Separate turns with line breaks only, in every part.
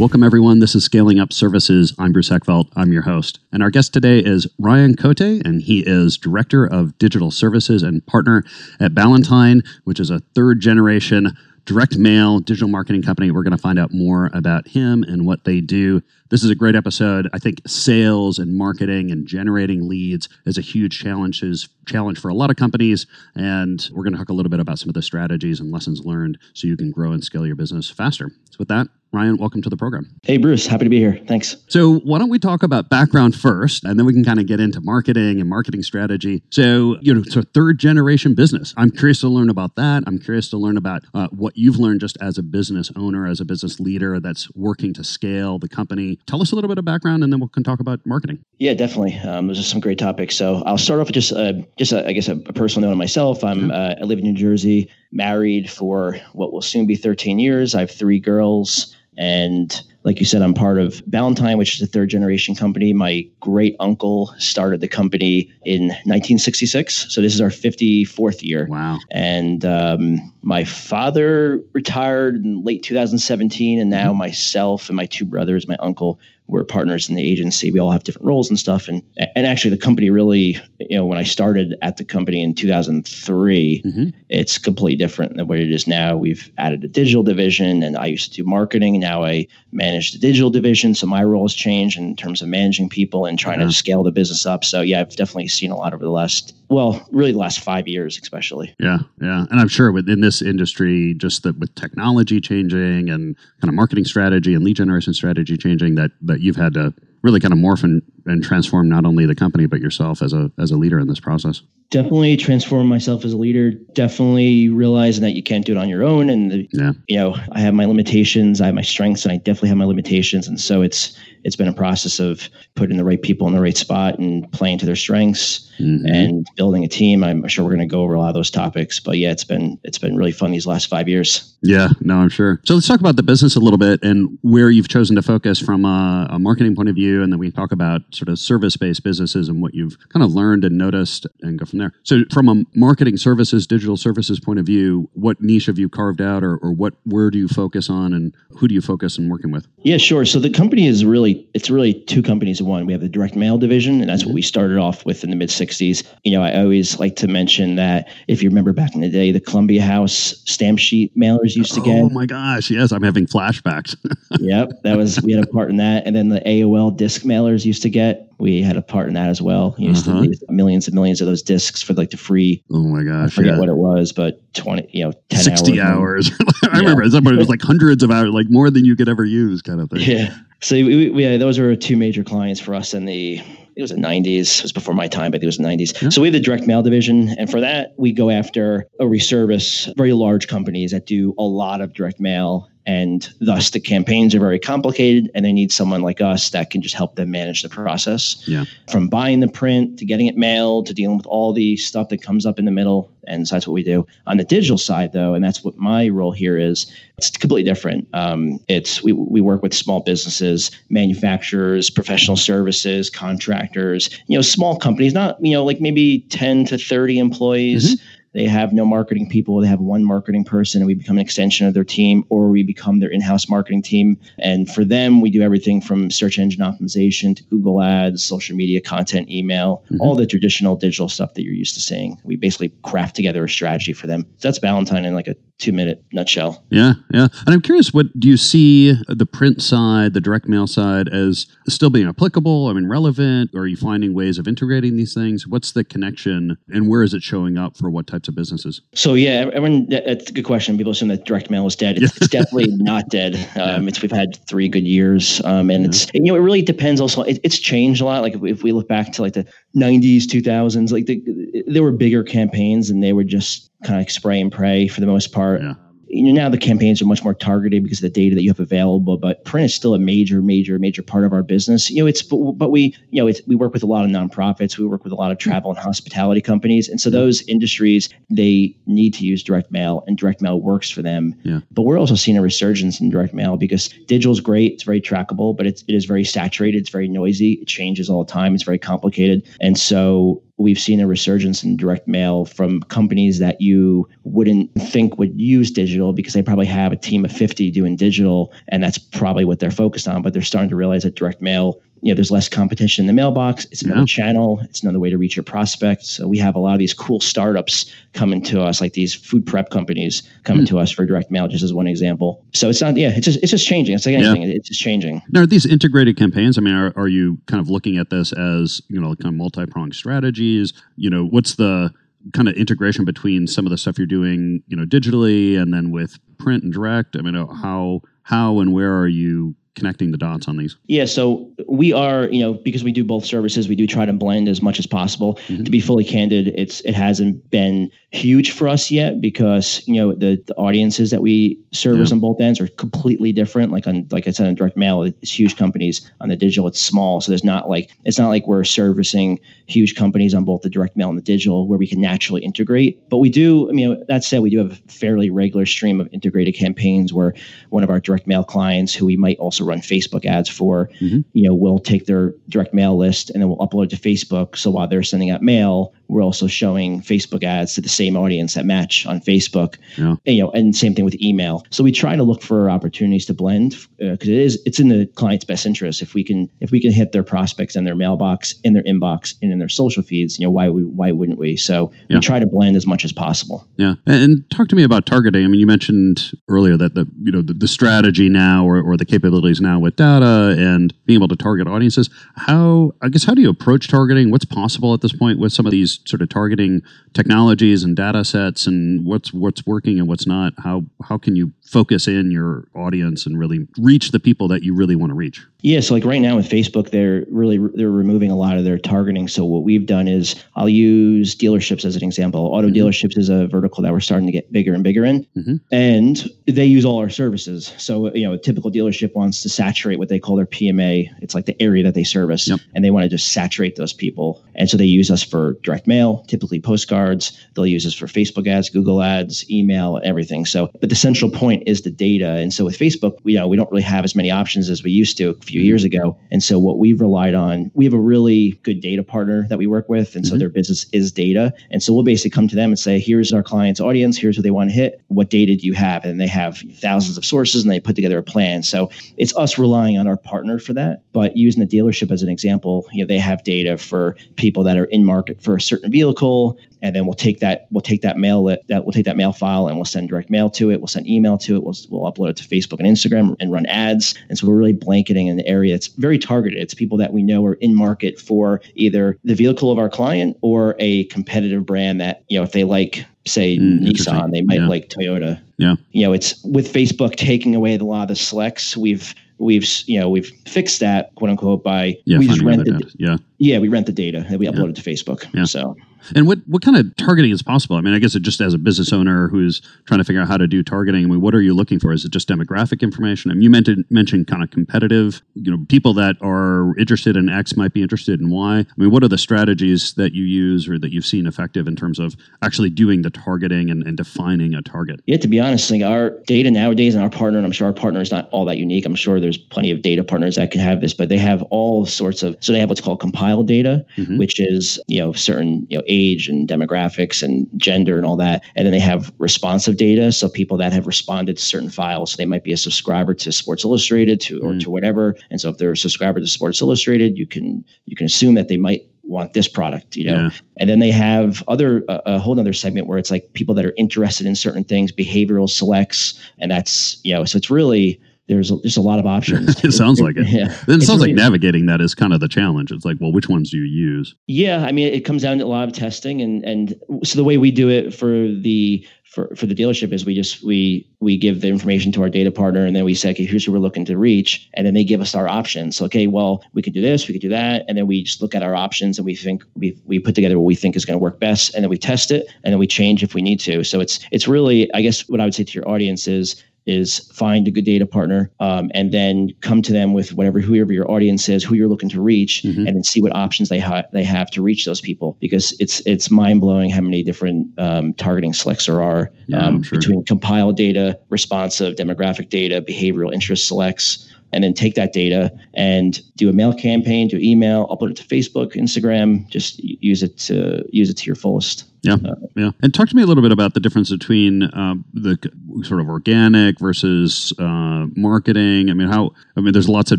Welcome, everyone. This is Scaling Up Services. I'm Bruce Eckfeldt. I'm your host. And our guest today is Ryan Cote, and he is Director of Digital Services and Partner at Ballantine, which is a third generation direct mail digital marketing company. We're going to find out more about him and what they do. This is a great episode. I think sales and marketing and generating leads is a huge challenge challenge for a lot of companies and we're going to talk a little bit about some of the strategies and lessons learned so you can grow and scale your business faster. So with that, Ryan, welcome to the program.
Hey, Bruce. Happy to be here. Thanks.
So, why don't we talk about background first, and then we can kind of get into marketing and marketing strategy. So, you know, it's a third generation business. I'm curious to learn about that. I'm curious to learn about uh, what you've learned just as a business owner, as a business leader that's working to scale the company. Tell us a little bit of background, and then we can talk about marketing.
Yeah, definitely. Um, those are some great topics. So, I'll start off with just, uh, just a, I guess, a, a, personal note on myself. I'm, uh, I live in New Jersey, married for what will soon be 13 years. I have three girls. And like you said, I'm part of Ballantine, which is a third generation company. My great uncle started the company in 1966. So this is our 54th year.
Wow.
And um, my father retired in late 2017. And now mm-hmm. myself and my two brothers, my uncle, we're partners in the agency. We all have different roles and stuff. And and actually, the company really, you know, when I started at the company in 2003, mm-hmm. it's completely different than what it is now. We've added a digital division, and I used to do marketing. Now I manage the digital division, so my role has changed in terms of managing people and trying mm-hmm. to scale the business up. So yeah, I've definitely seen a lot over the last, well, really the last five years, especially.
Yeah, yeah, and I'm sure within this industry, just that with technology changing and kind of marketing strategy and lead generation strategy changing, that that you've had to really kind of morph and, and transform not only the company but yourself as a as a leader in this process.
Definitely transform myself as a leader. Definitely realizing that you can't do it on your own and the, yeah. you know i have my limitations i have my strengths and i definitely have my limitations. And so it's it's been a process of putting the right people in the right spot and playing to their strengths mm-hmm. and building a team. I'm sure we're going to go over a lot of those topics but yeah it's been it's been really fun these last five years.
Yeah no i'm sure. So let's talk about the business a little bit and where you've chosen to focus from a, a marketing point of view and then we talk about sort of service-based businesses and what you've kind of learned and noticed and go from there. So, from a marketing services, digital services point of view, what niche have you carved out, or, or what where do you focus on, and who do you focus on working with?
Yeah, sure. So the company is really it's really two companies in one. We have the direct mail division, and that's what mm-hmm. we started off with in the mid '60s. You know, I always like to mention that if you remember back in the day, the Columbia House stamp sheet mailers used to get.
Oh my gosh, yes, I'm having flashbacks.
yep, that was we had a part in that, and then the AOL disc mailers used to get we had a part in that as well. You used uh-huh. to millions and millions of those discs for like the free.
Oh my gosh!
I forget yeah. what it was, but twenty, you know,
60 hours. hours. I yeah. remember somebody was like hundreds of hours, like more than you could ever use, kind of thing.
Yeah. So we, we, those were two major clients for us in the it was the 90s. It was before my time, but it was the 90s. Yeah. So we have the direct mail division. And for that, we go after or reservice, very large companies that do a lot of direct mail and thus the campaigns are very complicated and they need someone like us that can just help them manage the process.
Yeah.
from buying the print to getting it mailed to dealing with all the stuff that comes up in the middle and so that's what we do. On the digital side though and that's what my role here is it's completely different. Um, it's we, we work with small businesses manufacturers professional services contractors you know small companies not you know like maybe 10 to 30 employees. Mm-hmm they have no marketing people. They have one marketing person, and we become an extension of their team, or we become their in house marketing team. And for them, we do everything from search engine optimization to Google Ads, social media content, email, mm-hmm. all the traditional digital stuff that you're used to seeing. We basically craft together a strategy for them. So that's Ballantine in like a two minute nutshell.
Yeah, yeah. And I'm curious, what do you see the print side, the direct mail side, as still being applicable? I mean, relevant? Or are you finding ways of integrating these things? What's the connection, and where is it showing up for what types of businesses?
So yeah, everyone, that's a good question. People assume that direct mail is dead. It's, it's definitely not dead. Um, it's we've had three good years, um, and yeah. it's you know it really depends. Also, it, it's changed a lot. Like if, if, we look back to like the '90s, 2000s, like the, there were bigger campaigns, and they were just kind of spray and pray for the most part. Yeah you know, now the campaigns are much more targeted because of the data that you have available, but print is still a major, major, major part of our business. You know, it's, but, but we, you know, it's, we work with a lot of nonprofits. We work with a lot of travel and hospitality companies. And so those industries, they need to use direct mail and direct mail works for them. Yeah. But we're also seeing a resurgence in direct mail because digital is great. It's very trackable, but it's, it is very saturated. It's very noisy. It changes all the time. It's very complicated. And so we've seen a resurgence in direct mail from companies that you wouldn't think would use digital because they probably have a team of 50 doing digital and that's probably what they're focused on. But they're starting to realize that direct mail you know, there's less competition in the mailbox. It's another yeah. channel. It's another way to reach your prospects. So we have a lot of these cool startups coming to us, like these food prep companies coming mm. to us for direct mail, just as one example. So it's not, yeah, it's just it's just changing. It's like anything, yeah. it's just changing.
Now, are these integrated campaigns? I mean, are, are you kind of looking at this as you know, kind of multi pronged strategies? You know, what's the kind of integration between some of the stuff you're doing, you know, digitally and then with print and direct? I mean, how how and where are you connecting the dots on these?
Yeah, so we are, you know, because we do both services, we do try to blend as much as possible. Mm-hmm. To be fully candid, it's it hasn't been huge for us yet because you know the, the audiences that we service yeah. on both ends are completely different. Like on like I said on direct mail, it's huge companies. On the digital, it's small. So there's not like it's not like we're servicing huge companies on both the direct mail and the digital where we can naturally integrate. But we do. I mean, that said, we do have a fairly regular stream of integrated campaigns where one of our direct mail clients, who we might also run Facebook ads for, mm-hmm. you know, will take their direct mail list and then we'll upload it to Facebook. So while they're sending out mail, we're also showing Facebook ads to the same audience that match on Facebook. Yeah. And, you know, and same thing with email. So we try to look for opportunities to blend because uh, it is it's in the client's best interest if we can if we can hit their prospects in their mailbox, in their inbox, and in their social feeds. You know, why we why wouldn't we? So yeah. we try to blend as much as possible.
Yeah, and talk to me about targeting. I mean, you mentioned earlier that the you know the, the strategy now or, or the capabilities now with data and being able to target audiences. How I guess how do you approach targeting? What's possible at this point with some of these sort of targeting technologies and data sets and what's what's working and what's not how how can you focus in your audience and really reach the people that you really want to reach?
Yeah so like right now with facebook they're really they're removing a lot of their targeting. So what we've done is i'll use dealerships as an example. Auto mm-hmm. dealerships is a vertical that we're starting to get bigger and bigger in. Mm-hmm. and they use all our services. So you know a typical dealership wants to saturate what they call their pma it's like the area that they service. Yep. and they want to just saturate those people. And so they use us for direct mail typically postcards. They'll use us for facebook ads google ads email everything. So but the central point point is the data. And so with Facebook, we, you know, we don't really have as many options as we used to a few years ago. And so what we've relied on, we have a really good data partner that we work with. And mm-hmm. so their business is data. And so we'll basically come to them and say, here's our client's audience. Here's what they want to hit. What data do you have? And they have thousands of sources and they put together a plan. So it's us relying on our partner for that. But using the dealership as an example, you know, they have data for people that are in market for a certain vehicle, and then we'll take that we'll take that mail that we'll take that mail file and we'll send direct mail to it. We'll send email to it. We'll, we'll upload it to Facebook and Instagram and run ads. And so we're really blanketing an area It's very targeted. It's people that we know are in market for either the vehicle of our client or a competitive brand that you know if they like say mm, Nissan, they might yeah. like Toyota.
Yeah,
you know it's with Facebook taking away a lot of the selects. We've we've you know we've fixed that quote unquote by
yeah,
we
just rent the, yeah
yeah we rent the data that we upload yeah. it to Facebook. Yeah. So
and what, what kind of targeting is possible? I mean, I guess it just as a business owner who's trying to figure out how to do targeting, I mean, what are you looking for? Is it just demographic information? I mean, you mentioned, mentioned kind of competitive, you know, people that are interested in X might be interested in Y. I mean, what are the strategies that you use or that you've seen effective in terms of actually doing the targeting and, and defining a target?
Yeah, to be honest, like our data nowadays and our partner, and I'm sure our partner is not all that unique. I'm sure there's plenty of data partners that can have this, but they have all sorts of, so they have what's called compiled data, mm-hmm. which is, you know, certain, you know, age and demographics and gender and all that. And then they have responsive data. So people that have responded to certain files, so they might be a subscriber to Sports Illustrated to or mm. to whatever. And so if they're a subscriber to Sports Illustrated, you can you can assume that they might want this product, you know.
Yeah.
And then they have other a, a whole other segment where it's like people that are interested in certain things, behavioral selects, and that's you know, so it's really there's a, there's a lot of options.
It sounds like it.
Yeah.
Then it
It's
sounds
really-
like navigating that is kind of the challenge. It's like, well, which ones do you use?
Yeah, I mean, it comes down to a lot of testing, and and so the way we do it for the for, for the dealership is we just we we give the information to our data partner, and then we say, okay, here's who we're looking to reach, and then they give us our options. So, okay, well, we could do this, we could do that, and then we just look at our options, and we think we we put together what we think is going to work best, and then we test it, and then we change if we need to. So it's it's really, I guess, what I would say to your audience is is find a good data partner um, and then come to them with whatever whoever your audience is who you're looking to reach
Mhm.
and then see what options they have they have to reach those people because it's it's mind-blowing how many different um, targeting selects there are
Yeah,
um,
sure.
between compiled data responsive demographic data behavioral interest selects and then take that data and do a mail campaign do email upload it to facebook instagram just use it to use it to your fullest
Yeah, yeah. And talk to me a little bit about the difference between um, the sort of organic versus uh, marketing. I mean, how? I mean, there's lots of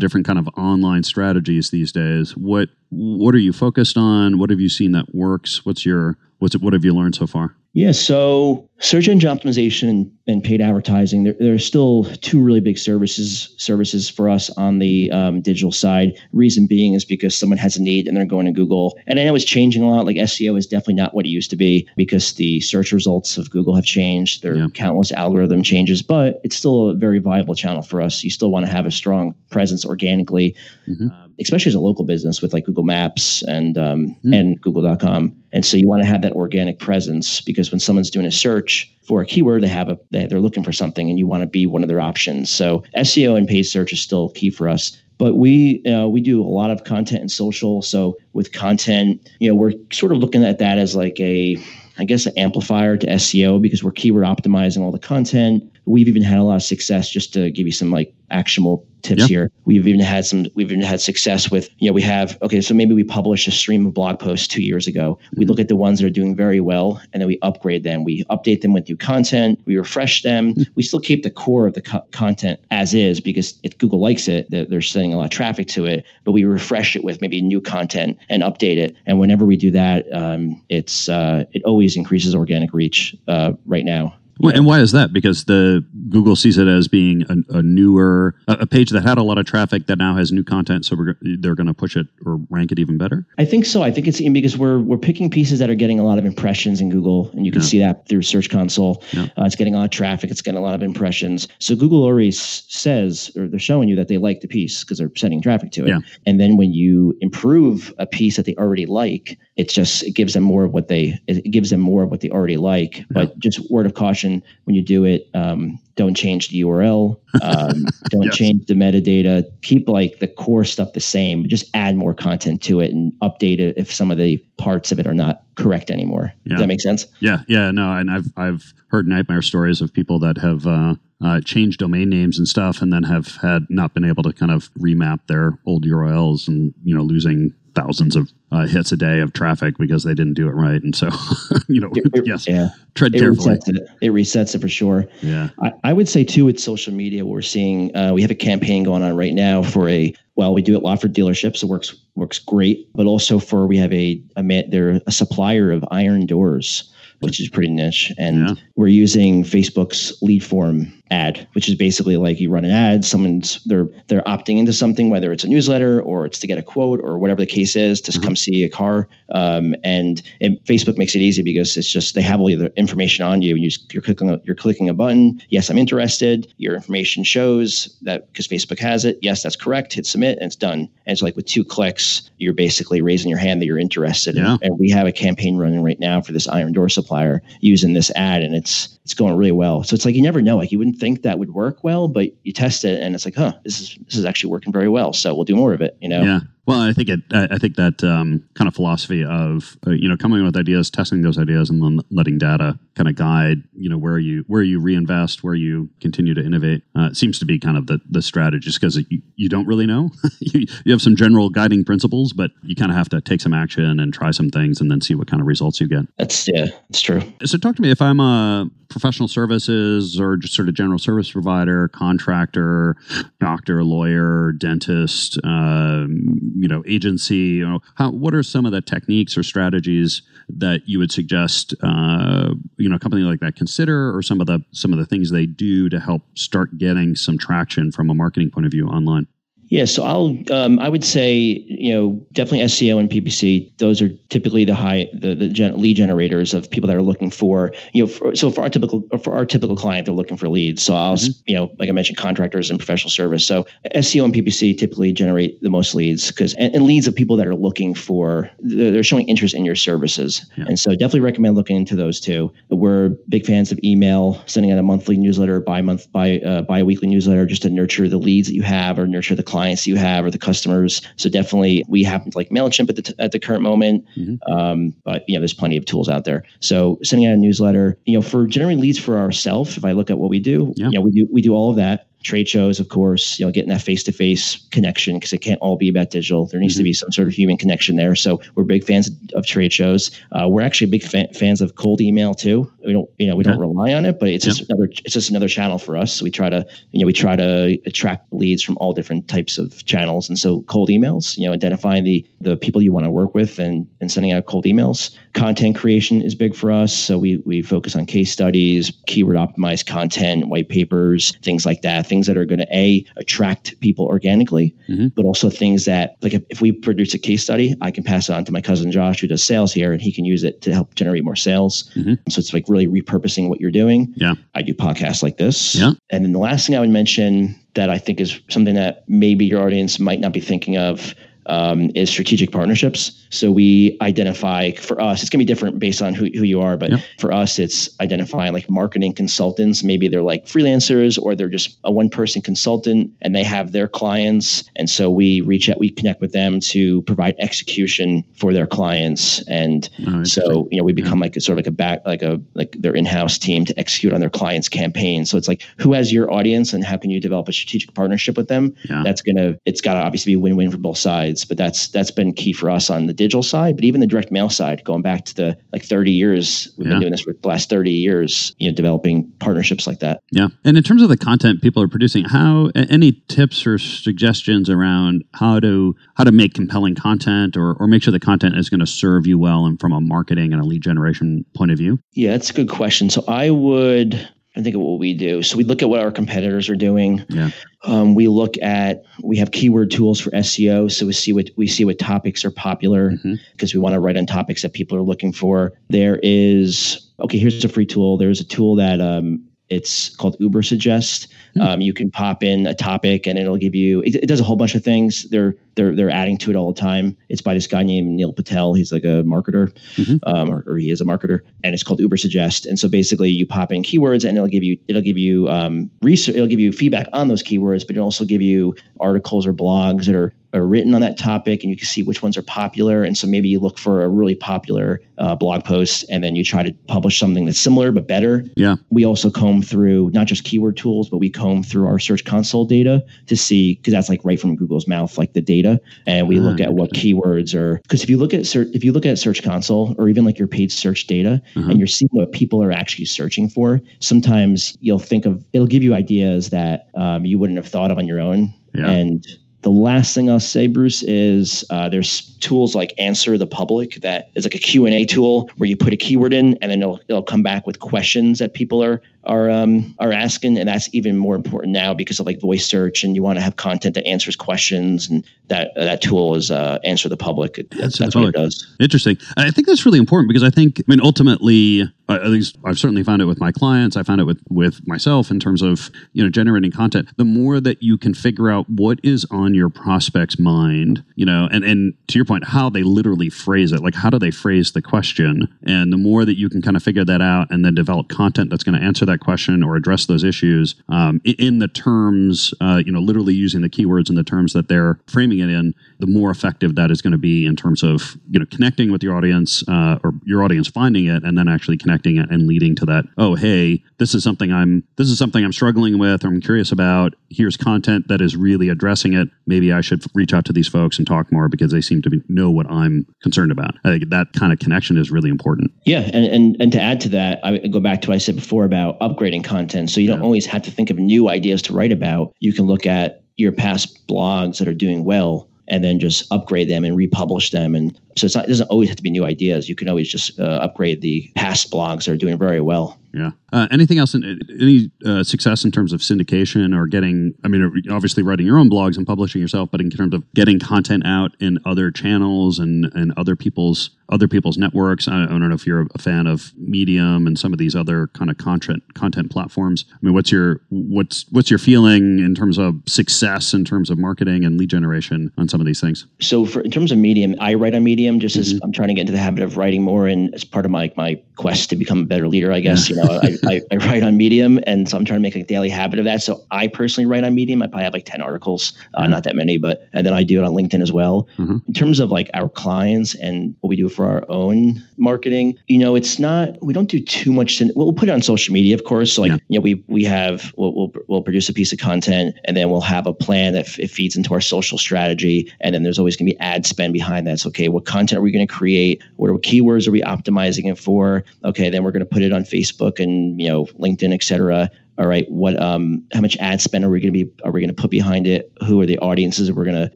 different kind of online strategies these days. What What are you focused on? What have you seen that works? What's your What's What have you learned so far?
Yeah, so search engine optimization and, and paid advertising, there, there are still two really big services services for us on the um, digital side. Reason being is because someone has a need and they're going to Google. And I know it's changing a lot. Like SEO is definitely not what it used to be because the search results of Google have changed. There are
Yeah.
countless algorithm changes, but it's still a very viable channel for us. You still want to have a strong presence organically,
Mhm.
um, especially as a local business with like Google Maps and um,
Mm.
and Google.com. And so you want to have that organic presence because when someone's doing a search for a keyword, they have a they, they're looking for something, and you want to be one of their options. So SEO and paid search is still key for us. But we uh, we do a lot of content and social. So with content, you know, we're sort of looking at that as like a I guess an amplifier to SEO because we're keyword optimizing all the content. We've even had a lot of success just to give you some like actionable tips
Yeah.
here. We've even had some we've even had success with, you know, we have okay, so maybe we published a stream of blog posts two years ago. We look at the ones that are doing very well and then we upgrade them. We update them with new content, we refresh them. We still keep the core of the co- content as is because if Google likes it, they're, they're sending a lot of traffic to it, but we refresh it with maybe new content and update it. And whenever we do that, um, it's uh, it always increases organic reach uh, right now.
Well, and why is that? Because the Google sees it as being a, a newer a, a page that had a lot of traffic that now has new content, so we're, they're going to push it or rank it even better.
I think so. I think it's because we're we're picking pieces that are getting a lot of impressions in Google, and you can
Yeah.
see that through Search Console.
Yeah.
Uh, it's getting a lot of traffic. It's getting a lot of impressions. So Google already s- says, or they're showing you that they like the piece because they're sending traffic to it.
Yeah.
And then when you improve a piece that they already like, it's just it gives them more of what they it gives them more of what they already like. But just word of caution when you do it, um, don't change the URL. Um, don't
Yes.
change the metadata. Keep like the core stuff the same. Just add more content to it and update it if some of the parts of it are not correct anymore.
Yeah.
Does that make sense?
Yeah, yeah, no, and I've I've heard nightmare stories of people that have uh, uh, changed domain names and stuff, and then have had not been able to kind of remap their old URLs, and you know, losing thousands of uh, hits a day of traffic because they didn't do it right, and so you know,
It-
yes,
Yeah.
tread
It
carefully.
resets it. It resets it for sure.
Yeah,
I, I would say too with social media, we're seeing uh, we have a campaign going on right now for a well, we do it a lot for dealerships. It works works great, but also for we have a, a ma- they're a supplier of iron doors, which is pretty niche, and
Yeah.
we're using Facebook's lead form ad, which is basically like you run an ad, someone's they're they're opting into something, whether it's a newsletter or it's to get a quote or whatever the case is, to come see a car. Um, and Facebook makes it easy because it's just they have all the information on you. You just, you're clicking a, you're clicking a button. Yes, I'm interested. Your information shows that because Facebook has it. Yes, that's correct. Hit submit and it's done. And it's like with two clicks, you're basically raising your hand that you're interested.
Yeah.
And, and we have a campaign running right now for this iron door supplier using this ad, and it's it's going really well. So it's like you never know. Like you wouldn't think that would work well, but you test it, and it's like, huh, this is this is actually working very well. So we'll do more of it. You know.
yeah. Well, I think it. I think that um, kind of philosophy of uh, you know coming up with ideas, testing those ideas, and then letting data kind of guide you know where you where you reinvest, where you continue to innovate uh, seems to be kind of the the strategy. Just because you, you don't really know, you, you have some general guiding principles, but you kind of have to take some action and try some things, and then see what kind of results you get.
That's yeah, it's true.
So, talk to me if I'm a professional services or just sort of general service provider, contractor, doctor, lawyer, dentist, um, you know agency you know how what are some of the techniques or strategies that you would suggest uh, you know a company like that consider or some of the some of the things they do to help start getting some traction from a marketing point of view online
yeah, so I'll um, I would say you know definitely SEO and PPC. Those are typically the high the, the gen, lead generators of people that are looking for you know for, so for our typical for our typical client they're looking for leads. So I'll mm-hmm. you know like I mentioned contractors and professional service. So SEO and PPC typically generate the most leads because and, and, leads of people that are looking for they're showing interest in your services. Yeah. And so definitely recommend looking into those two. We're big fans of email, sending out a monthly newsletter, bi month by uh, bi weekly newsletter just to nurture the leads that you have or nurture the client clients you have or the customers. So definitely we happen to like MailChimp at the, t- at the current moment. Mm-hmm. Um, but yeah, there's plenty of tools out there. So sending out a newsletter, you know, for generating leads for ourselves, if I look at what we do, yeah, you know, we do, we do all of that trade shows, of course, you know, getting that face to face connection because it can't all be about digital. There needs mm-hmm. to be some sort of human connection there. So we're big fans of trade shows. Uh, we're actually big fa- fans of cold email too. We don't, you know, we don't rely on it, but it's just another, it's just another channel for us. So we try to, you know, we try to attract leads from all different types of channels. And so cold emails, you know, identifying the the people you want to work with and and sending out cold emails. Content creation is big for us. So we we focus on case studies, keyword optimized content, white papers, things like that things that are going to a attract people organically, mm-hmm. but also things that like if, if, we produce a case study, I can pass it on to my cousin Josh who does sales here, and he can use it to help generate more sales. Mm-hmm. So it's like really repurposing what you're doing.
Yeah,
I do podcasts like this.
Yeah,
and then the last thing I would mention that I think is something that maybe your audience might not be thinking of um, is strategic partnerships. So we identify for us, it's going to be different based on who, who you are, but yep. for us, it's identifying like marketing consultants. Maybe they're like freelancers or they're just a one person consultant and they have their clients. And so we reach out, we connect with them to provide execution for their clients. And oh, so, you know, we become yeah. like a sort of like a back, like a, like their in house team to execute on their clients' campaign. So it's like, who has your audience and how can you develop a strategic partnership with them? Yeah. That's going to, it's got to obviously be win win for both sides sides, but that's that's been key for us on the digital side. But even the direct mail side, going back to the like 30 years, we've yeah. been doing this for the last 30 years, you know, developing partnerships like that.
Yeah. And in terms of the content people are producing, how any tips or suggestions around how to how to make compelling content or or make sure the content is going to serve you well and from a marketing and a lead generation point of view?
Yeah, that's a good question. So I would I think of what we do. So we look at what our competitors are doing.
Yeah.
Um, we look at we have keyword tools for SEO, so we see what we see what topics are popular because mm-hmm. we want to write on topics that people are looking for. There is okay. Here's a free tool. There's a tool that um, it's called Ubersuggest. Mm-hmm. Um, you can pop in a topic and it'll give you. It, it, does a whole bunch of things. They're they're they're adding to it all the time. It's by this guy named Neil Patel. He's like a marketer, mm-hmm. um, or, or, he is a marketer, and it's called Ubersuggest. And so basically, you pop in keywords and it'll give you it'll give you um, research. It'll give you feedback on those keywords, but it'll also give you articles or blogs that are are written on that topic and you can see which ones are popular. And so maybe you look for a really popular uh, blog post and then you try to publish something that's similar but better.
Yeah.
We also comb through not just keyword tools, but we comb through our Search Console data to see, because that's like right from Google's mouth, like the data. And we look ah, at what keywords are, because if you look at search, if you look at Search Console or even like your paid search data uh-huh. and you're seeing what people are actually searching for, sometimes you'll think of, it'll give you ideas that um, you wouldn't have thought of on your own. Yeah. And the last thing I'll say, Bruce, is uh, there's tools like Answer the Public that is like a Q&A tool where you put a keyword in and then it'll, it'll come back with questions that people are are um, are asking, and that's even more important now because of like voice search, and you want to have content that answers questions, and that uh, that tool is uh, Answer the Public. That's, that's what it does.
Interesting. I think that's really important because I think, I mean, ultimately, uh, at least I've certainly found it with my clients. I found it with with myself in terms of you know generating content. The more that you can figure out what is on your prospect's mind, you know, and and to your point, how they literally phrase it, like how do they phrase the question, and the more that you can kind of figure that out and then develop content that's going to answer that that question or address those issues um, in the terms, uh, you know, literally using the keywords in the terms that they're framing it in, the more effective that is going to be in terms of you know connecting with your audience uh, or your audience finding it and then actually connecting it and leading to that. Oh, hey, this is something I'm this is something I'm struggling with or I'm curious about. Here's content that is really addressing it. Maybe I should reach out to these folks and talk more because they seem to be, know what I'm concerned about. I think that kind of connection is really important.
Yeah, and and and to add to that, I go back to what I said before about upgrading content. So you don't yeah. always have to think of new ideas to write about. You can look at your past blogs that are doing well and then just upgrade them and republish them. And so not, it doesn't always have to be new ideas. You can always just uh, upgrade the past blogs that are doing very well.
Yeah. Uh, anything else? In, any uh, success in terms of syndication or getting? I mean, obviously writing your own blogs and publishing yourself, but in terms of getting content out in other channels and and other people's other people's networks. I, I don't know if you're a fan of Medium and some of these other kind of content content platforms. I mean, what's your what's what's your feeling in terms of success in terms of marketing and lead generation on some of these things?
So, for in terms of Medium, I write on Medium just mm-hmm. as I'm trying to get into the habit of writing more, and as part of my my quest to become a better leader, I guess. You know, I, I, I, write on Medium, and so I'm trying to make a daily habit of that. So I personally write on Medium. I probably have like ten articles, uh, not that many, but and then I do it on LinkedIn as well. Mm-hmm. In terms of like our clients and what we do for our own marketing, you know, it's not we don't do too much. we'll put it on social media, of course. So like, yeah. you know, we we have we'll, we'll, we'll produce a piece of content, and then we'll have a plan that f- it feeds into our social strategy, and then there's always going to be ad spend behind that. So okay, what content are we going to create? What are keywords are we optimizing it for? Okay, then we're going to put it on Facebook and you know LinkedIn, et cetera. All right, what um how much ad spend are we going to be are we going to put behind it? Who are the audiences that we're going to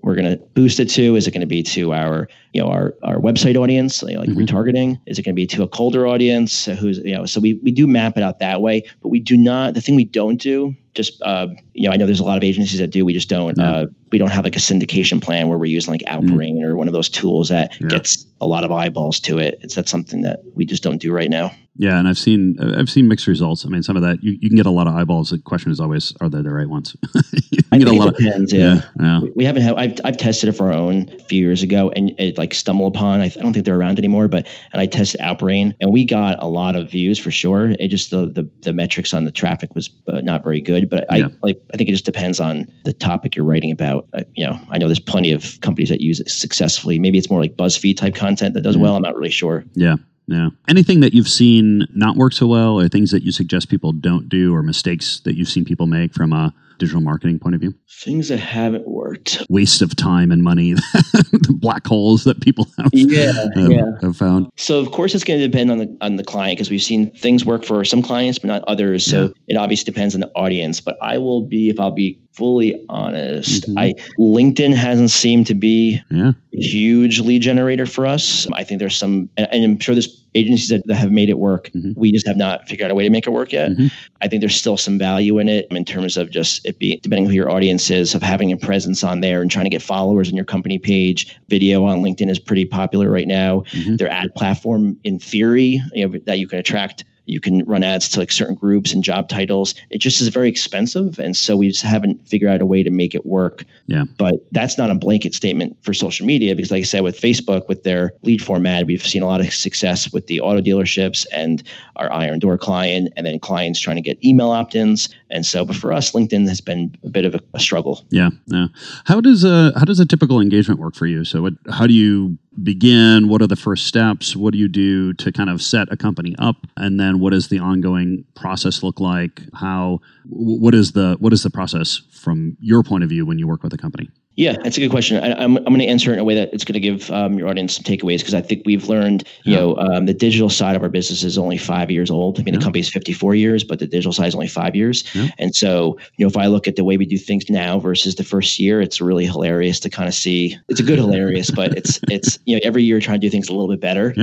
we're going to boost it to? Is it going to be to our you know our our website audience like, like mm-hmm. retargeting? Is it going to be to a colder audience? who's you know so we we do map it out that way, but we do not the thing we don't do just uh, you know, I know there's a lot of agencies that do. We just don't. Yeah. Uh, we don't have like a syndication plan where we're using like Outbrain mm. or one of those tools that yeah. gets a lot of eyeballs to it. It's that's something that we just don't do right now.
Yeah, and I've seen I've seen mixed results. I mean, some of that you, you can get a lot of eyeballs. The question is always, are they the right ones?
I get a lot depends, of yeah. yeah. We haven't had. I've I've tested it for our own a few years ago, and it like StumbleUpon. I, I don't think they're around anymore, but and I tested Outbrain, and we got a lot of views for sure. It just the the, the metrics on the traffic was uh, not very good, but yeah. I like I think it just depends on the topic you're writing about. Uh, you know, I know there's plenty of companies that use it successfully. Maybe it's more like BuzzFeed type content that does mm well. I'm not really sure.
Yeah. Yeah. Anything that you've seen not work so well, or things that you suggest people don't do, or mistakes that you've seen people make from a digital marketing point of view?
Things that haven't worked.
Waste of time and money, the black holes that people have,
yeah,
have,
yeah.
have found.
So of course it's going to depend on the on the client because we've seen things work for some clients but not others. So yeah. it obviously depends on the audience. But I will be if I'll be fully honest, mm-hmm. I LinkedIn hasn't seemed to be yeah. Huge lead generator for us. I think there's some, and I'm sure there's agencies that, that have made it work. Mm-hmm. We just have not figured out a way to make it work yet. Mm-hmm. I think there's still some value in it in terms of just it being depending on who your audience is of having a presence on there and trying to get followers on your company page. Video on LinkedIn is pretty popular right now. Mm-hmm. Their ad platform, in theory, you know, that you can attract you can run ads to like certain groups and job titles. It just is very expensive. And so we just haven't figured out a way to make it work.
Yeah.
But that's not a blanket statement for social media because like I said, with Facebook, with their lead format, we've seen a lot of success with the auto dealerships and our iron door client and then clients trying to get email opt-ins. And so, but for us, LinkedIn has been a bit of a, a struggle.
Yeah. Yeah. How does a, how does a typical engagement work for you? So what, how do you begin? What are the first steps? What do you do to kind of set a company up? And then what does the ongoing process look like? How what is the what is the process from your point of view when you work with a company?
Yeah, that's a good question. I, am I'm, I'm going to answer it in a way that it's going to give um, your audience some takeaways because I think we've learned, you yeah. know, um, the digital side of our business is only five years old. I mean, yeah. the company is 54 years, but the digital side is only five years. Yeah. And so, you know, if I look at the way we do things now versus the first year, it's really hilarious to kind of see. It's a good hilarious, but it's it's you know every year trying to do things a little bit better.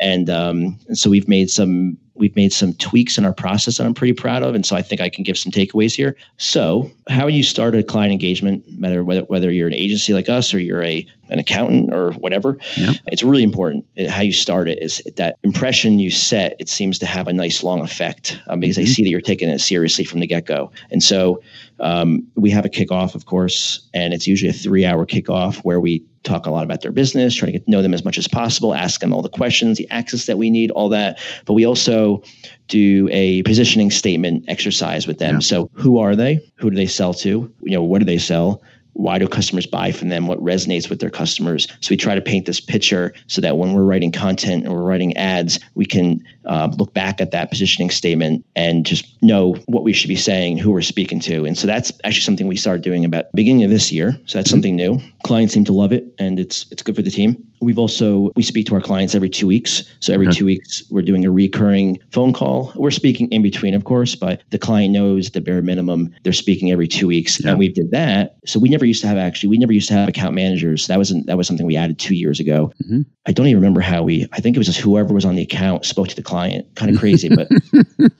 And um, and so we've made some we've made some tweaks in our process that I'm pretty proud of, and so I think I can give some takeaways here. So, how you start a client engagement, whether whether whether you're an agency like us or you're a an accountant or whatever, yeah. it's really important. How you start it is that impression you set. It seems to have a nice long effect um, because mm-hmm. they see that you're taking it seriously from the get go, and so um, we have a kickoff, of course, and it's usually a three hour kickoff where we talk a lot about their business, try to get to know them as much as possible, ask them all the questions, the access that we need, all that. But we also do a positioning statement exercise with them. Yeah. So who are they? Who do they sell to? You know, what do they sell? Why do customers buy from them? What resonates with their customers? So we try to paint this picture so that when we're writing content and we're writing ads we can uh, look back at that positioning statement and just know what we should be saying who we're speaking to. And so that's actually something we started doing about beginning of this year. So that's something new. Clients seem to love it and it's it's good for the team we've also we speak to our clients every two weeks. So every
Okay.
two weeks we're doing a recurring phone call. We're speaking in between, of course, but the client knows the bare minimum. They're speaking every two weeks,
Yeah.
and we did that. So we never used to have actually we never used to have account managers. That wasn't that was something we added two years ago.
Mhm.
I don't even remember how we. I think it was just whoever was on the account spoke to the client. Kind of crazy, but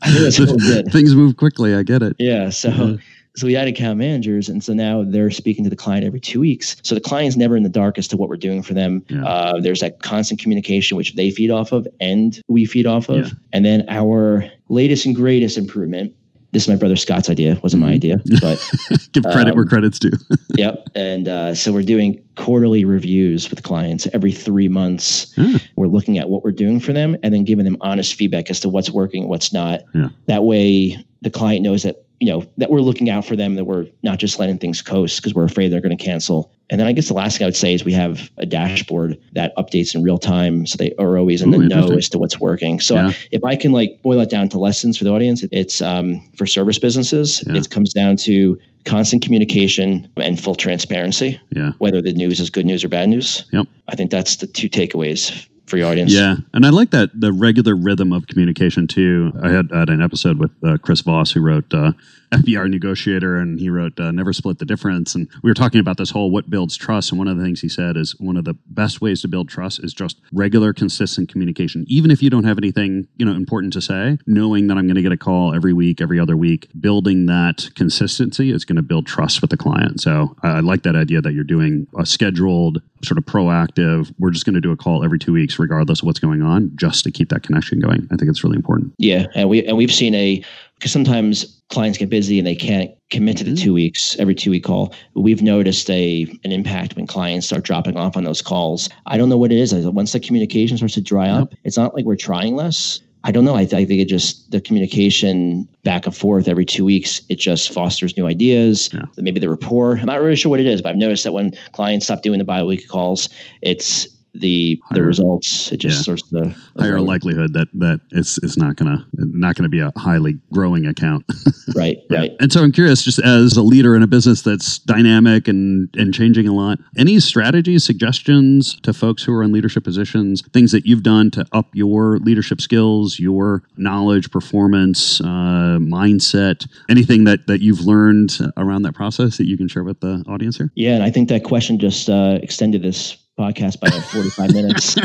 I think that's what we did.
Things move quickly. I get it.
Yeah. So
Mhm.
So we had account managers, and so now they're speaking to the client every two weeks. So the client's never in the dark as to what we're doing for them.
Yeah.
Uh, there's that constant communication which they feed off of, and we feed off of.
Yeah.
And then our latest and greatest improvement. This is my brother Scott's idea. wasn't my
Mhm.
idea, but
Give credit
Um,
where credit's due.
yep. And uh, so we're doing quarterly reviews with clients every three months.
Ah.
We're looking at what we're doing for them and then giving them honest feedback as to what's working, what's not.
Yeah.
That way, the client knows that you know that we're looking out for them, that we're not just letting things coast because we're afraid they're going to cancel. And then I guess the last thing I would say is we have a dashboard that updates in real time, so they are always in
Ooh,
the know as to what's working. So
Yeah.
if I can like boil that down to lessons for the audience, it's um, for service businesses.
Yeah.
It comes down to constant communication and full transparency
Yeah.
whether the news is good news or bad news.
Yep.
I think that's the two takeaways for your audience.
Yeah, and I like that the regular rhythm of communication too. I had, had an episode with uh, Chris Voss who wrote uh, FBI Negotiator, and he wrote uh, Never Split the Difference. And we were talking about this whole what builds trust. And one of the things he said is one of the best ways to build trust is just regular, consistent communication. Even if you don't have anything you know important to say, knowing that I'm going to get a call every week, every other week, building that consistency is going to build trust with the client. So I, I like that idea that you're doing a scheduled, sort of proactive. We're just going to do a call every two weeks, regardless of what's going on, just to keep that connection going. I think it's really important.
Yeah, and we and we've seen a because sometimes clients get busy and they can't commit to the
Mhm.
two weeks every two week call. We've noticed a an impact when clients start dropping off on those calls. I don't know what it is. Once the communication starts to dry up, it's not like we're trying less. I don't know. I, th- I think it just the communication back and forth every two weeks. It just fosters new ideas.
Yeah.
Maybe the rapport. I'm not really sure what it is, but I've noticed that when clients stop doing the bi-weekly calls, it's the the results. It just
yeah.
starts to
Higher likelihood that that it's it's not gonna not gonna be a highly growing account.
Right, right.
And so I'm curious, just as a leader in a business that's dynamic and and changing a lot, any strategies, suggestions to folks who are in leadership positions, things that you've done to up your leadership skills, your knowledge, performance, uh, mindset, anything that that you've learned around that process that you can share with the audience here?
Yeah, and I think that question just uh, extended this podcast by like 45 minutes.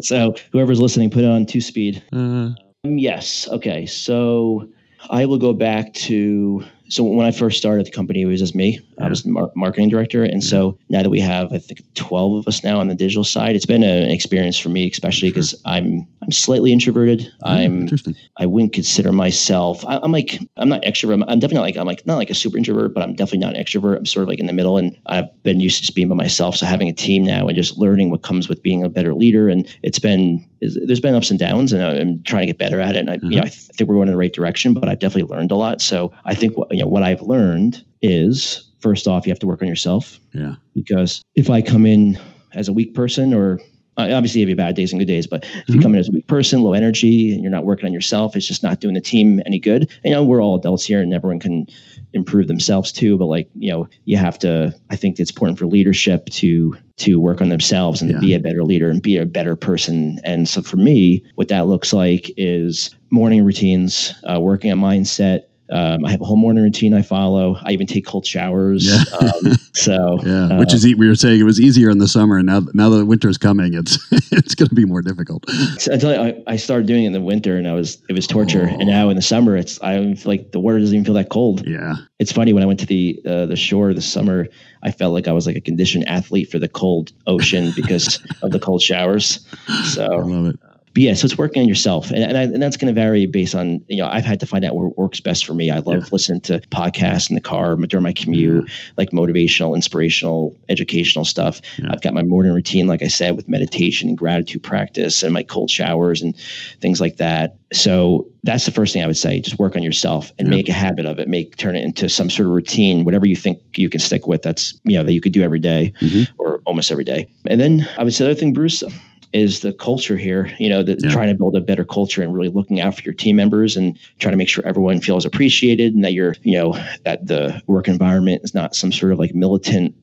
so whoever's listening, put it on two speed.
Uh,
Um, yes. Okay. So I will go back to so when I first started the company, it was just me. I was the mar- marketing director, and mm-hmm. so now that we have, I think, twelve of us now on the digital side, it's been an experience for me, especially because I'm I'm slightly introverted. I'm. I wouldn't consider myself. I, I'm like I'm not extrovert. I'm, I'm definitely not like I'm like not like a super introvert, but I'm definitely not an extrovert. I'm sort of like in the middle, and I've been used to just being by myself. So having a team now and just learning what comes with being a better leader, and it's been there's been ups and downs, and I'm trying to get better at it. And I, you know, mm-hmm. I th- think we're going in the right direction, but I've definitely learned a lot. So I think what you know what I've learned is first off, you have to work on yourself
Yeah.
because if I come in as a weak person or obviously you have your bad days and good days, but if you
Mhm.
come in as a weak person, low energy, and you're not working on yourself, it's just not doing the team any good. You know, we're all adults here and everyone can improve themselves too, but like, you know, you have to I think it's important for leadership to to work on themselves and
Yeah.
to be a better leader and be a better person. And so for me, what that looks like is morning routines, uh, working on mindset, um, I have a whole morning routine I follow. I even take cold showers.
Yeah.
Um, so
Yeah,
uh,
which is we were saying it was easier in the summer, and now now that winter's coming, it's it's going to be more difficult.
So until I, I started doing it in the winter and I was it was torture.
Oh.
And now in the summer, it's I don't feel like the water doesn't even feel that cold.
Yeah,
It's funny when I went to the uh, the shore this summer, I felt like I was like a conditioned athlete for the cold ocean because of the cold showers. So I
love it.
But yeah, so it's working on yourself, and and, I, and that's going to vary based on you know I've had to find out what works best for me. I love
Yeah.
listening to podcasts in the car during my commute, like motivational, inspirational, educational stuff.
Yeah.
I've got my morning routine, like I said, with meditation and gratitude practice, and my cold showers and things like that. So that's the first thing I would say: just work on yourself and
Yeah.
make a habit of it. Make turn it into some sort of routine, whatever you think you can stick with. That's you know that you could do every day
Mhm.
or almost every day. And then I would say the other thing, Bruce, is the culture here. You know, the,
Yeah.
trying to build a better culture and really looking out for your team members and trying to make sure everyone feels appreciated and that you're, you know, that the work environment is not some sort of like militant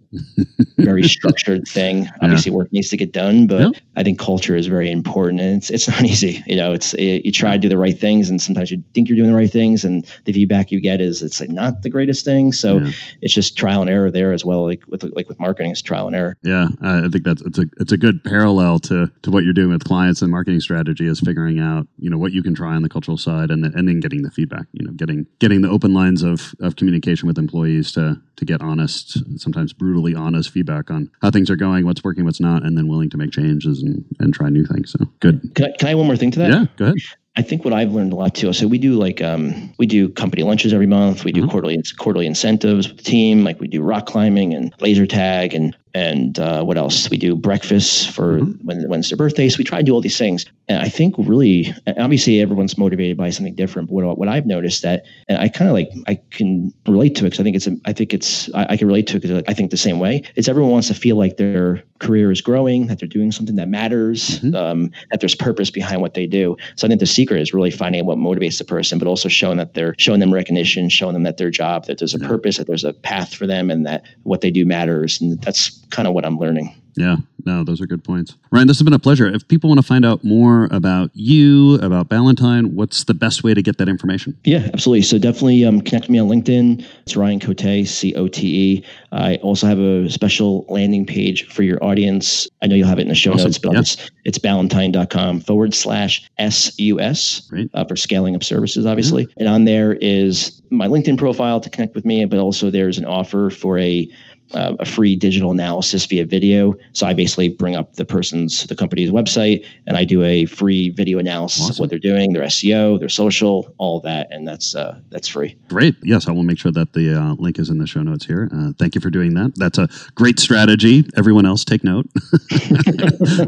very structured thing. Obviously, yeah. work needs to get done, but yeah. I think culture is very important, and it's it's not easy. You know, it's it, you try to do the right things, and sometimes you think you're doing the right things, and the feedback you get is it's like not the greatest thing. So yeah. it's just trial and error there as well. Like with like with marketing, it's trial and error.
Yeah, I think that's it's a it's a good parallel to to what you're doing with clients and marketing strategy is figuring out you know what you can try on the cultural side, and then, and then getting the feedback. You know, getting getting the open lines of of communication with employees to to get honest, sometimes brutally honest feedback on how things are going, what's working, what's not, and then willing to make changes and, and try new things. So good.
Can I, can I add one more thing to that?
Yeah, go ahead.
I think what I've learned a lot too. So we do like um, we do company lunches every month. We do mm-hmm. quarterly quarterly incentives with the team. Like we do rock climbing and laser tag and and uh, what else? We do breakfasts for mm-hmm. when when's their birthday. So we try to do all these things. And I think really, obviously, everyone's motivated by something different. But what, what I've noticed that, and I kind of like I can relate to it because I think it's a, I think it's I, I can relate to it because I think the same way. It's everyone wants to feel like their career is growing, that they're doing something that matters, mm-hmm. um, that there's purpose behind what they do. So I think the secret is really finding what motivates the person, but also showing that they're showing them recognition, showing them that their job, that there's a yeah. purpose, that there's a path for them, and that what they do matters. And that's kind of what I'm learning.
Yeah, no, those are good points. Ryan, this has been a pleasure. If people want to find out more about you, about Ballantine, what's the best way to get that information?
Yeah, absolutely. So definitely um, connect me on LinkedIn. It's Ryan Cote, C O T E. I also have a special landing page for your audience. I know you'll have it in the show awesome. notes, but yeah. it's, it's ballantine.com forward slash SUS right. uh, for scaling up services, obviously. Mm-hmm. And on there is my LinkedIn profile to connect with me, but also there's an offer for a uh, a free digital analysis via video. So I basically bring up the person's, the company's website, and I do a free video analysis awesome. of what they're doing, their SEO, their social, all that, and that's uh, that's free.
Great. Yes, I will make sure that the uh, link is in the show notes here. Uh, thank you for doing that. That's a great strategy. Everyone else, take note.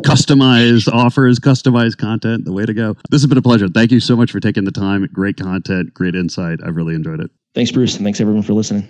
customized offers, customized content. The way to go. This has been a pleasure. Thank you so much for taking the time. Great content, great insight. I've really enjoyed it.
Thanks, Bruce, and thanks everyone for listening.